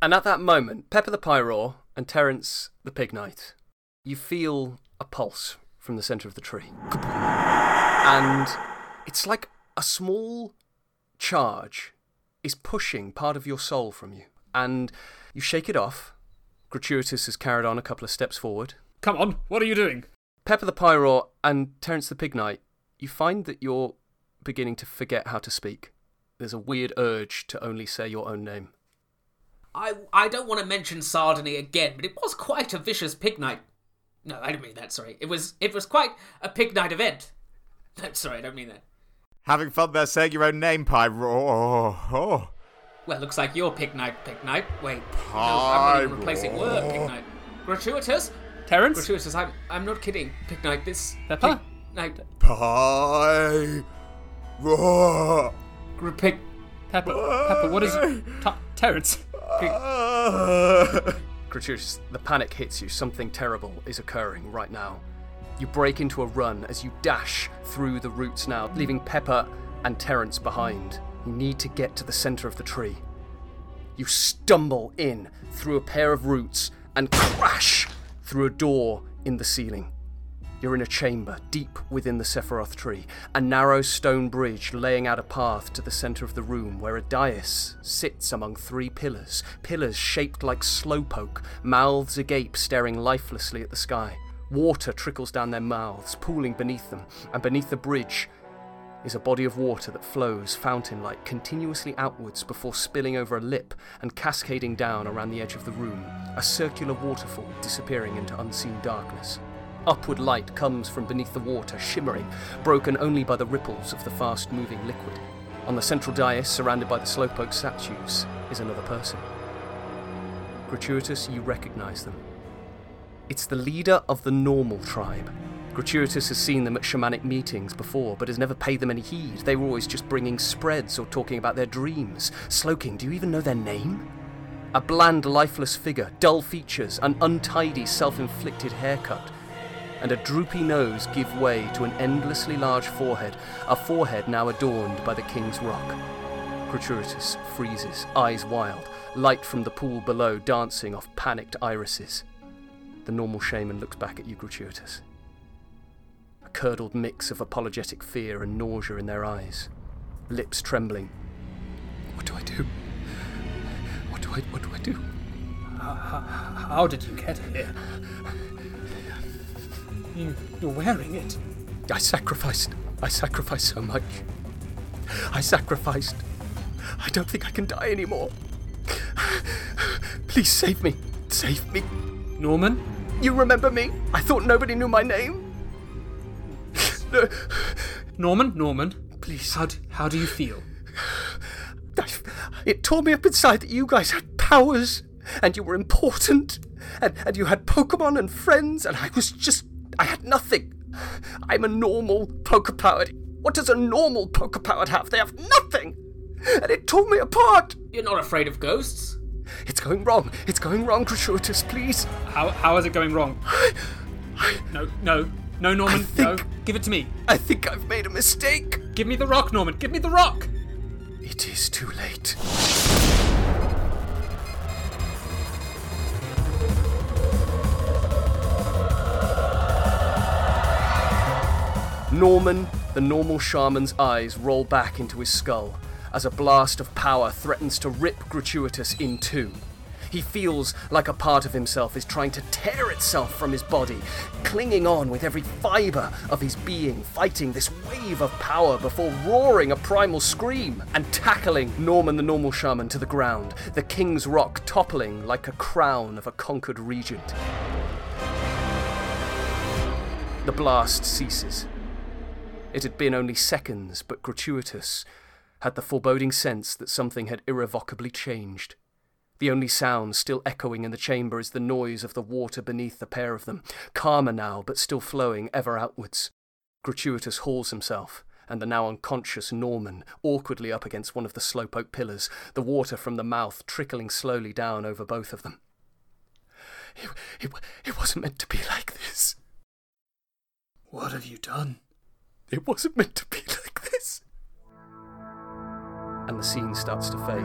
And at that moment, Pepper the Pyroar and Terence the Pignite, you feel a pulse from the centre of the tree. And it's like a small charge is pushing part of your soul from you. And you shake it off. Gratuitous has carried on a couple of steps forward. Come on, what are you doing? Pepper the Pyroar and Terence the Pignite, you find that you're beginning to forget how to speak. There's a weird urge to only say your own name. I, I don't want to mention Sardony again, but it was quite a vicious pig night. No, I don't mean that, sorry. It was it was quite a pig night event. *laughs* No, sorry, I don't mean that. Having fun there saying your own name, Pyro. Oh. Well, looks like your pig night, pig night. Wait, no, I'm not even replacing word, pig night. Gratuitous? Terence? Gratuitous, I'm, I'm not kidding. Pig night, this... Pepper? Pig night... Pyro. Gr- Pig... Pepper, Pepper, what is Ta- Terence? Ah. Gratuitous, the panic hits you. Something terrible is occurring right now. You break into a run as you dash through the roots now, leaving Pepper and Terence behind. You need to get to the center of the tree. You stumble in through a pair of roots and crash through a door in the ceiling. You're in a chamber deep within the Sephiroth tree, a narrow stone bridge laying out a path to the center of the room where a dais sits among three pillars, pillars shaped like slowpoke, mouths agape staring lifelessly at the sky. Water trickles down their mouths, pooling beneath them, and beneath the bridge is a body of water that flows fountain like continuously outwards before spilling over a lip and cascading down around the edge of the room, a circular waterfall disappearing into unseen darkness. Upward light comes from beneath the water, shimmering, broken only by the ripples of the fast moving liquid. On the central dais, surrounded by the slowpoke statues, is another person. Gratuitous, you recognize them. It's the leader of the normal tribe. Gratuitous has seen them at shamanic meetings before, but has never paid them any heed. They were always just bringing spreads or talking about their dreams. Slowking, do you even know their name? A bland, lifeless figure, dull features, an untidy, self inflicted haircut, and a droopy nose give way to an endlessly large forehead, a forehead now adorned by the King's Rock. Gratuitous freezes, eyes wild, light from the pool below dancing off panicked irises. The normal shaman looks back at you, Gratuitous. A curdled mix of apologetic fear and nausea in their eyes, lips trembling. What do I do? What do I what do I do? How did you get here? You, you're wearing it. I sacrificed. I sacrificed so much. I sacrificed. I don't think I can die anymore. Please save me. Save me. Norman? You remember me? I thought nobody knew my name. No, Norman? Norman? Please. How do, how do you feel? It tore me up inside that you guys had powers and you were important and, and you had Pokemon and friends and I was just. I had nothing. I'm a normal Pokepowered. What does a normal Pokepowered have? They have nothing! And it tore me apart! You're not afraid of ghosts? It's going wrong. It's going wrong, Gratuitous, please. How, how is it going wrong? No, no, no, Norman, no. think- Give it to me. I think I've made a mistake. Give me the rock, Norman. Give me the rock. It is too late. Norman, the normal shaman's eyes roll back into his skull as a blast of power threatens to rip Gratuitous in two. He feels like a part of himself is trying to tear itself from his body, clinging on with every fibre of his being, fighting this wave of power before roaring a primal scream and tackling Norman the normal shaman to the ground, the king's rock toppling like a crown of a conquered regent. The blast ceases. It had been only seconds, but Gratuitous had the foreboding sense that something had irrevocably changed. The only sound still echoing in the chamber is the noise of the water beneath the pair of them, calmer now, but still flowing ever outwards. Gratuitous hauls himself, and the now unconscious Norman awkwardly up against one of the Slowpoke pillars, the water from the mouth trickling slowly down over both of them. It, it, it wasn't meant to be like this. What have you done? It wasn't meant to be like this. And the scene starts to fade.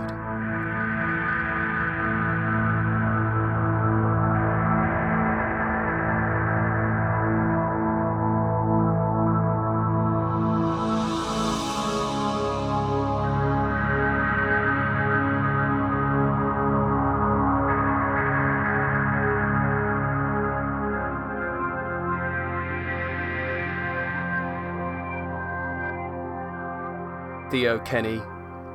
Theo, Kenny,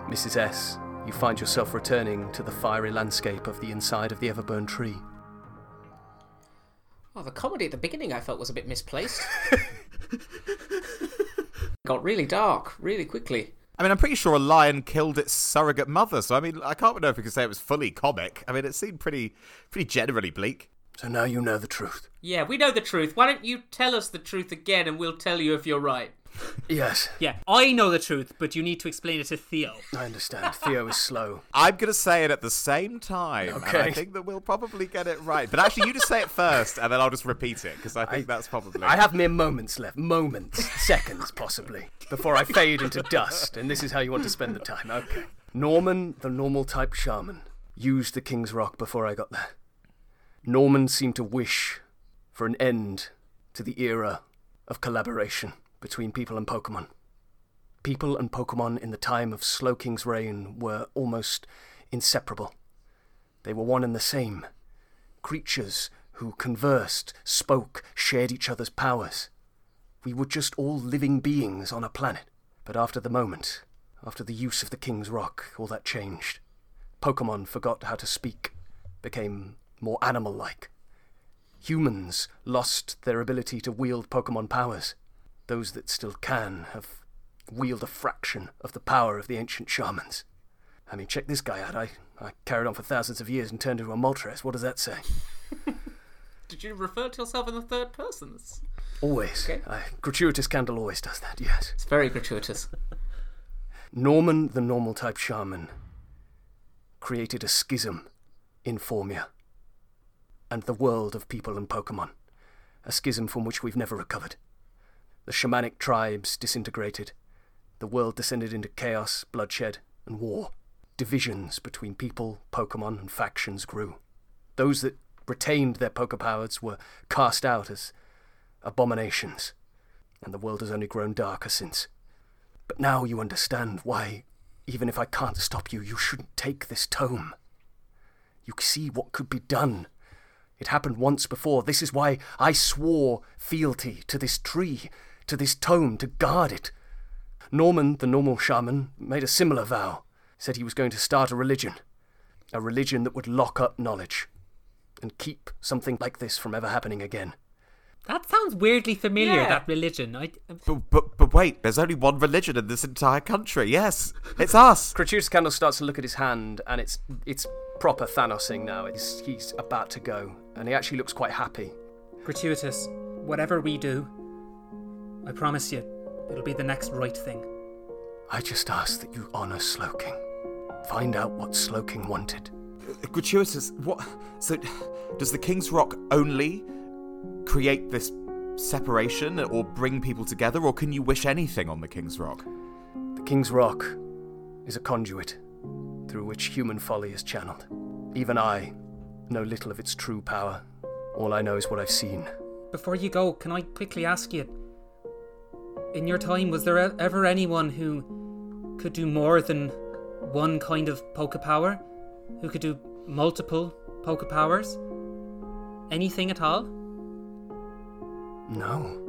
Mrs. S, you find yourself returning to the fiery landscape of the inside of the Everburn tree. Oh, the comedy at the beginning I felt was a bit misplaced. *laughs* Got really dark really quickly. I mean, I'm pretty sure a lion killed its surrogate mother, so I mean, I can't know if we can say it was fully comic. I mean, it seemed pretty, pretty generally bleak. So now you know the truth. Yeah, we know the truth. Why don't you tell us the truth again and we'll tell you if you're right? *laughs* Yes, Yeah, I know the truth, but you need to explain it to Theo. I understand. Theo is slow. *laughs* I'm gonna say it at the same time, and I think that we'll probably get it right. But actually, you just say it first, and then I'll just repeat it because I think that's probably. I have mere moments left. Moments. Seconds, possibly. Before I fade into dust, and this is how you want to spend the time. Okay. Norman, the normal type shaman, used the King's Rock before I got there. Norman seemed to wish for an end to the era of collaboration between people and Pokemon. People and Pokemon in the time of Slowking's reign were almost inseparable. They were one and the same. Creatures who conversed, spoke, shared each other's powers. We were just all living beings on a planet. But after the moment, after the use of the King's Rock, all that changed. Pokemon forgot how to speak, became more animal like. Humans lost their ability to wield Pokemon powers. Those that still can have wield a fraction of the power of the ancient shamans. I mean, check this guy out. I, I carried on for thousands of years and turned into a Moltres. What does that say? *laughs* Did you refer to yourself in the third person? It's, Always. Okay. I, gratuitous Candle always does that, yes. it's very gratuitous. Norman, the normal type shaman, created a schism in Formia and the world of people and Pokemon. A schism from which we've never recovered. The shamanic tribes disintegrated. The world descended into chaos, bloodshed, and war. Divisions between people, Pokemon, and factions grew. Those that retained their Poke powers were cast out as abominations, and the world has only grown darker since. But now you understand why, even if I can't stop you, you shouldn't take this tome. You see what could be done. It happened once before. This is why I swore fealty to this tree, to this tome, to guard it. Norman, the normal shaman, made a similar vow. Said he was going to start a religion. A religion that would lock up knowledge and keep something like this from ever happening again. That sounds weirdly familiar, Yeah. that religion. I, uh, But, but but wait, there's only one religion in this entire country. Yes, it's us. Gratuitous Candle starts to look at his hand, and it's it's proper Thanosing now. He's, he's about to go, and he actually looks quite happy. gratuitous, whatever we do, I promise you, it'll be the next right thing. I just ask that you honour Slowking. Find out what Slowking wanted. Uh, gratuitous. What? So, does the King's Rock only create this separation or bring people together, or can you wish anything on the King's Rock? The King's Rock is a conduit through which human folly is channeled. Even I know little of its true power. All I know is what I've seen. Before you go, can I quickly ask you? In your time, was there e- ever anyone who could do more than one kind of poke power? Who could do multiple poke powers? Anything at all? No.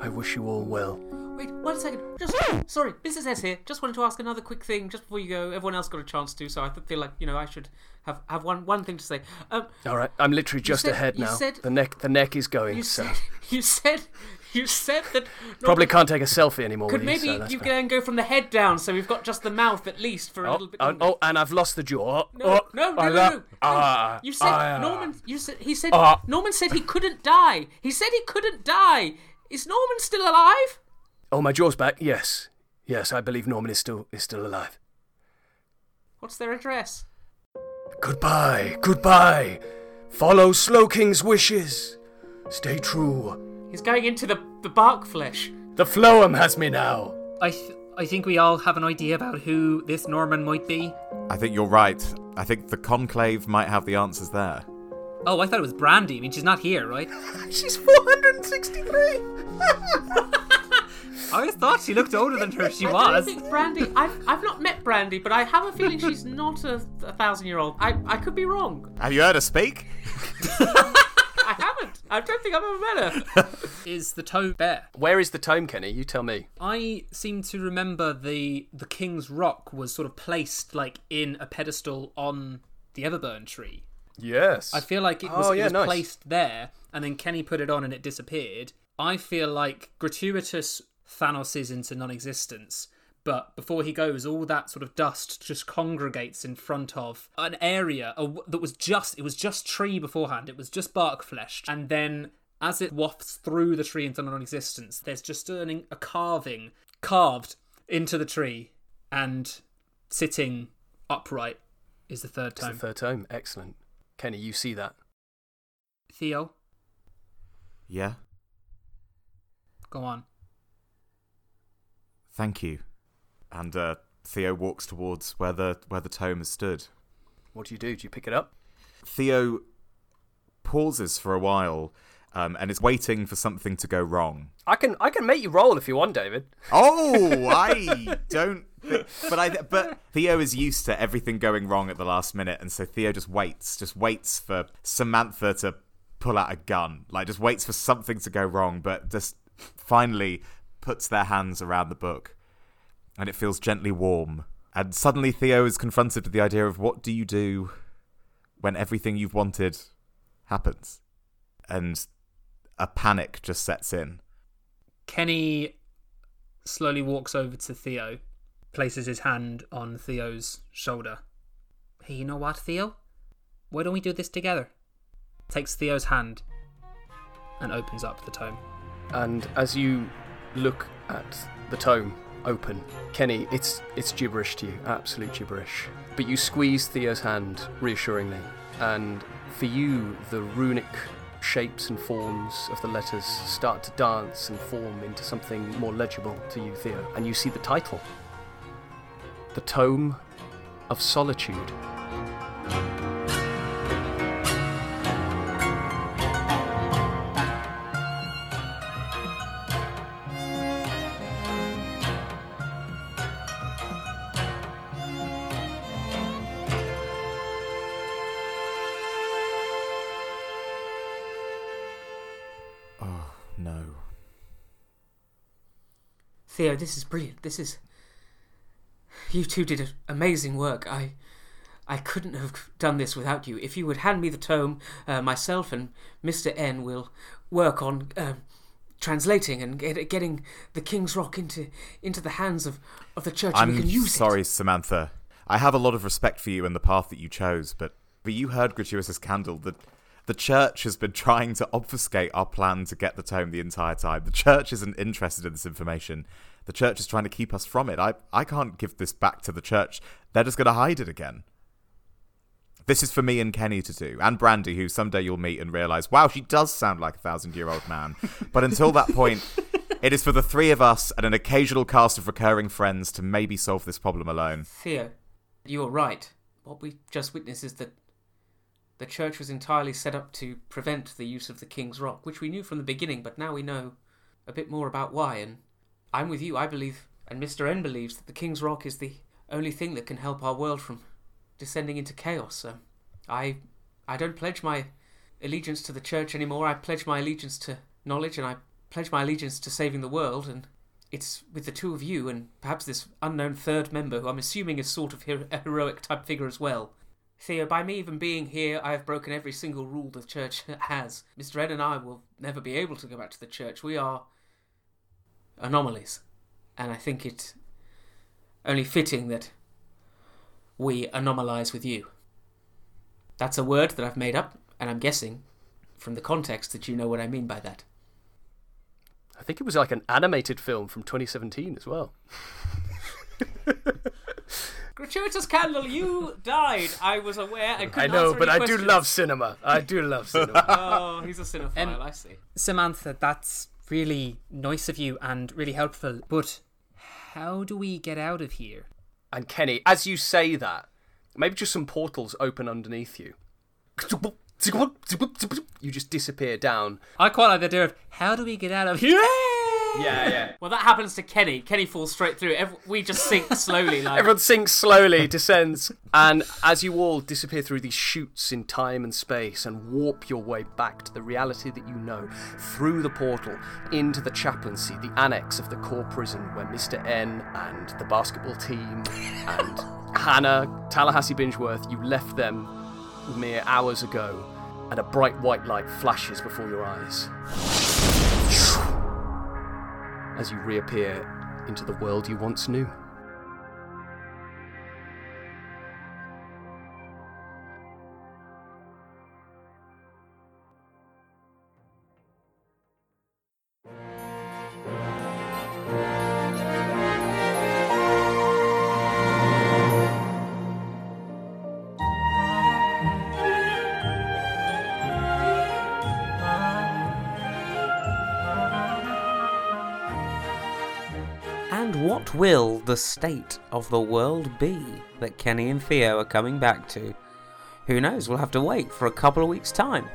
I wish you all well. wait, one second. Just sorry, Mrs. S here. Just wanted to ask another quick thing just before you go. Everyone else got a chance to, so I feel like you know I should have have one one thing to say. Um, All right, I'm literally just said- ahead now. said- the neck, the neck is going. you so said *laughs* you said *laughs* you said that probably can't take a selfie anymore. Could maybe you, so you can go from the head down, so we've got just the mouth at least for a Oh, little bit. oh, longer. oh, and I've lost the jaw. No, oh, no, no, no, no. Ah, you said ah, Norman. You said he said Ah. Norman said he couldn't die. He said he couldn't die. Is Norman still alive? Oh, my jaw's back. Yes, yes, I believe Norman is still is still alive. What's their address? Goodbye, goodbye. Follow Slowking's wishes. Stay true. He's going into the the bark flesh. The Phloem has me now. I th- I think we all have an idea about who this Norman might be. I think you're right. I think the conclave might have the answers there. Oh, I thought it was Brandy. I mean, she's not here, right? *laughs* She's 463. *laughs* I always thought she looked older than her. She I was. don't think Brandy. I've I've not met Brandy, but I have a feeling she's not a, a thousand year old. I I could be wrong. Have you heard her speak? *laughs* I don't think I've ever met her. *laughs* Is the tome bare? Where is the tome, Kenny? You tell me. I seem to remember the the King's Rock was sort of placed like in a pedestal on the Everburn tree. Yes. I feel like it was, Oh, it was nice. placed there, and then Kenny put it on and it disappeared. I feel like gratuitous Thanos' into non-existence, but before he goes, all that sort of dust just congregates in front of an area that was just it was just tree beforehand. It was just bark fleshed, and then as it wafts through the tree into non-existence, there's just an, a carving carved into the tree, and sitting upright is the third It's the time. third tome. Excellent. Kenny, you see that? Theo, Yeah. go on. Thank you. And uh, Theo walks towards where the where the tome has stood. What do you do? Do you pick it up? Theo pauses for a while um, and is waiting for something to go wrong. I can I can make you roll if you want, David. Oh, *laughs* I don't. But I. But Theo is used to everything going wrong at the last minute, and so Theo just waits, just waits for Samantha to pull out a gun, like just waits for something to go wrong, but just finally puts their hands around the book, and it feels gently warm. And suddenly Theo is confronted with the idea of what do you do when everything you've wanted happens, and a panic just sets in. Kenny slowly walks over to Theo, places his hand on Theo's shoulder. Hey, you know what, Theo? Why don't we do this together? Takes Theo's hand and opens up the tome. And as you look at the tome open, Kenny, it's it's gibberish to you, absolute gibberish. But you squeeze Theo's hand reassuringly, and for you, the runic shapes and forms of the letters start to dance and form into something more legible to you, Theo. And you see the title The Tome of Solitude. This is brilliant. This is. You two did amazing work. I. I couldn't have done this without you. If you would hand me the tome, uh, myself and Mr. N will work on um, translating and get, getting the King's Rock into into the hands of, of the church. and we I'm can use sorry, it. Samantha. I have a lot of respect for you and the path that you chose, but but you heard gratuitous candle that the church has been trying to obfuscate our plan to get the tome the entire time. The church isn't interested in this information. The church is trying to keep us from it. I I can't give this back to the church. They're just going to hide it again. This is for me and Kenny to do, and Brandy, who someday you'll meet and realize, wow, she does sound like a thousand year old man. but until that point, it is for the three of us and an occasional cast of recurring friends to maybe solve this problem alone. Theo, you are right. What we just witnessed is that the church was entirely set up to prevent the use of the King's Rock, which we knew from the beginning, but now we know a bit more about why. And I'm with you. I believe, and Mr. N believes, that the King's Rock is the only thing that can help our world from descending into chaos. So I, I don't pledge my allegiance to the church anymore. I pledge my allegiance to knowledge, and I pledge my allegiance to saving the world. And it's with the two of you and perhaps this unknown third member, who I'm assuming is sort of hero- a heroic type figure as well. Theo, by me even being here, I have broken every single rule the church *laughs* has. Mr. Ed and I will never be able to go back to the church. We are anomalies. And I think it only fitting that we anomalize with you. That's a word that I've made up, and I'm guessing from the context that you know what I mean by that. I think it was like an animated film from 2017 as well. *laughs* Gratuitous Candle, you died. I was aware. I, I couldn't know, but any I do love cinema. I do love *laughs* cinema. Oh, he's a cinephile. Um, I see. Samantha, that's really nice of you and really helpful. But how do we get out of here? and Kenny, as you say that, maybe just some portals open underneath you. You just disappear down. I quite like the idea of how do we get out of here? Yeah, yeah. *laughs* Well, that happens to Kenny. Kenny falls straight through. We just sink *laughs* slowly, like Everyone sinks slowly, descends, and as you all disappear through these chutes in time and space and warp your way back to the reality that you know, through the portal into the chaplaincy, the annex of the core prison where Mr. N and the basketball team and *laughs* Hannah, Tallahassee Bingeworth, you left them mere hours ago, and a bright white light flashes before your eyes. As you reappear into the world you once knew. The state of the world be that Kenny and Theo are coming back to? Who knows? We'll have to wait for a couple of weeks' time.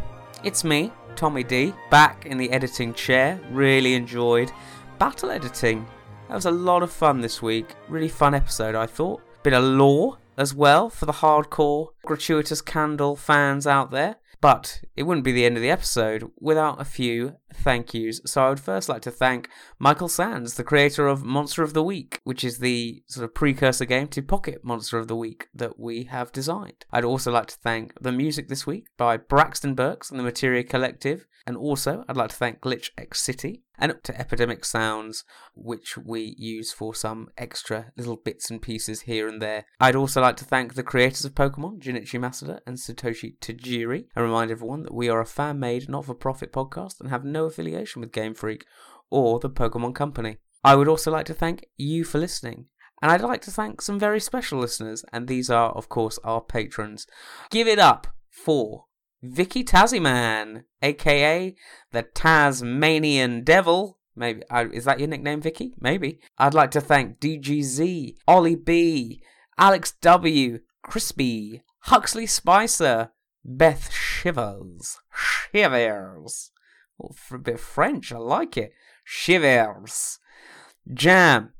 It's me, Tommy D, back in the editing chair. Really enjoyed battle editing. That was a lot of fun this week. Really fun episode, I thought. Bit of lore as well for the hardcore gratuitous candle fans out there. But it wouldn't be the end of the episode without a few thank yous. So I would first like to thank Michael Sands, the creator of Monster of the Week, which is the sort of precursor game to Pocket Monster of the Week that we have designed. I'd also like to thank the music this week by Braxton Burks and the Materia Collective. And also, I'd like to thank GlitchxCity and up to Epidemic Sounds, which we use for some extra little bits and pieces here and there. I'd also like to thank the creators of Pokemon, Junichi Masuda and Satoshi Tajiri, and remind everyone that we are a fan made, not for profit podcast and have no affiliation with Game Freak or the Pokemon Company. I would also like to thank you for listening. And I'd like to thank some very special listeners, and these are, of course, our patrons. Give it up for Vicky Taziman, aka the Tasmanian Devil. Maybe uh, is that your nickname, Vicky? Maybe. I'd like to thank DGZ, Ollie B, Alex W, Crispy, Huxley Spicer, Beth Shivers, Shivers. A bit French, I like it. Shivers, Jam,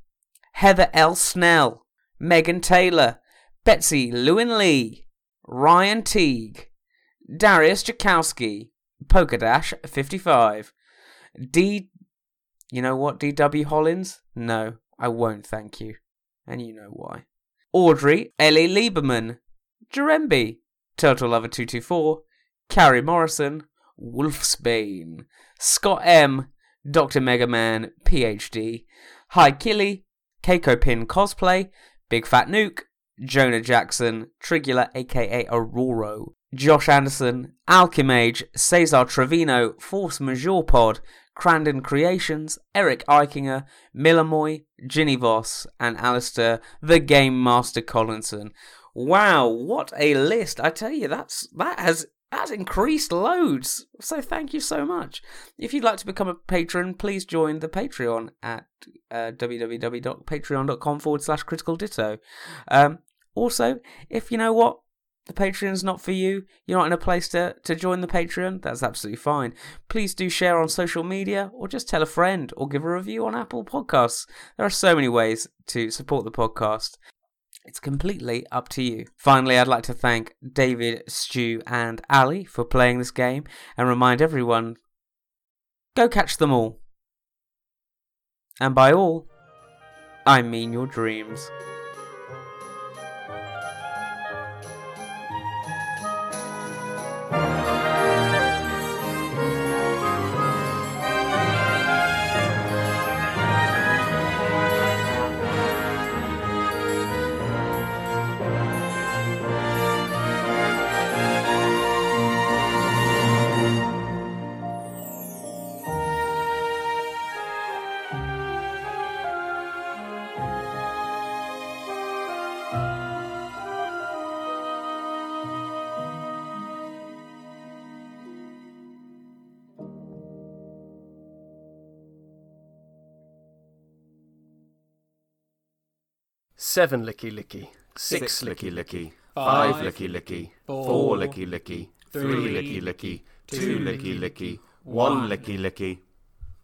Heather L. Snell, Megan Taylor, Betsy Lewin Lee, Ryan Teague, Darius Jakowski, Dash 55, D. You know what, D.W. Hollins? No, I won't thank you. And you know why. Audrey Ellie Lieberman, Jeremby, Turtle Lover 224, Carrie Morrison, Wolfsbane, Scott M, Dr. Mega Man, PhD, Hi Killy, Keiko Pin Cosplay, Big Fat Nuke, Jonah Jackson, Trigula aka Aurora, Josh Anderson, Alchemage, Cesar Trevino, Force Majeure Pod, Crandon Creations, Eric Eichinger, Millamoy, Ginny Voss, and Alistair, the Game Master Collinson. Wow, what a list! I tell you, that's that has that's increased loads. So thank you so much. If you'd like to become a patron, please join the Patreon at uh, www.patreon.com forward slash critical ditto. Um, also, if you know what, the Patreon's not for you, you're not in a place to, to join the Patreon, that's absolutely fine. Please do share on social media or just tell a friend or give a review on Apple Podcasts. There are so many ways to support the podcast. It's completely up to you. Finally, I'd like to thank David, Stu, and Ali for playing this game and remind everyone go catch them all. And by all, I mean your dreams. Seven licky licky. Six licky licky. Five licky licky. Four licky licky. Three licky licky. Two licky licky. One licky licky.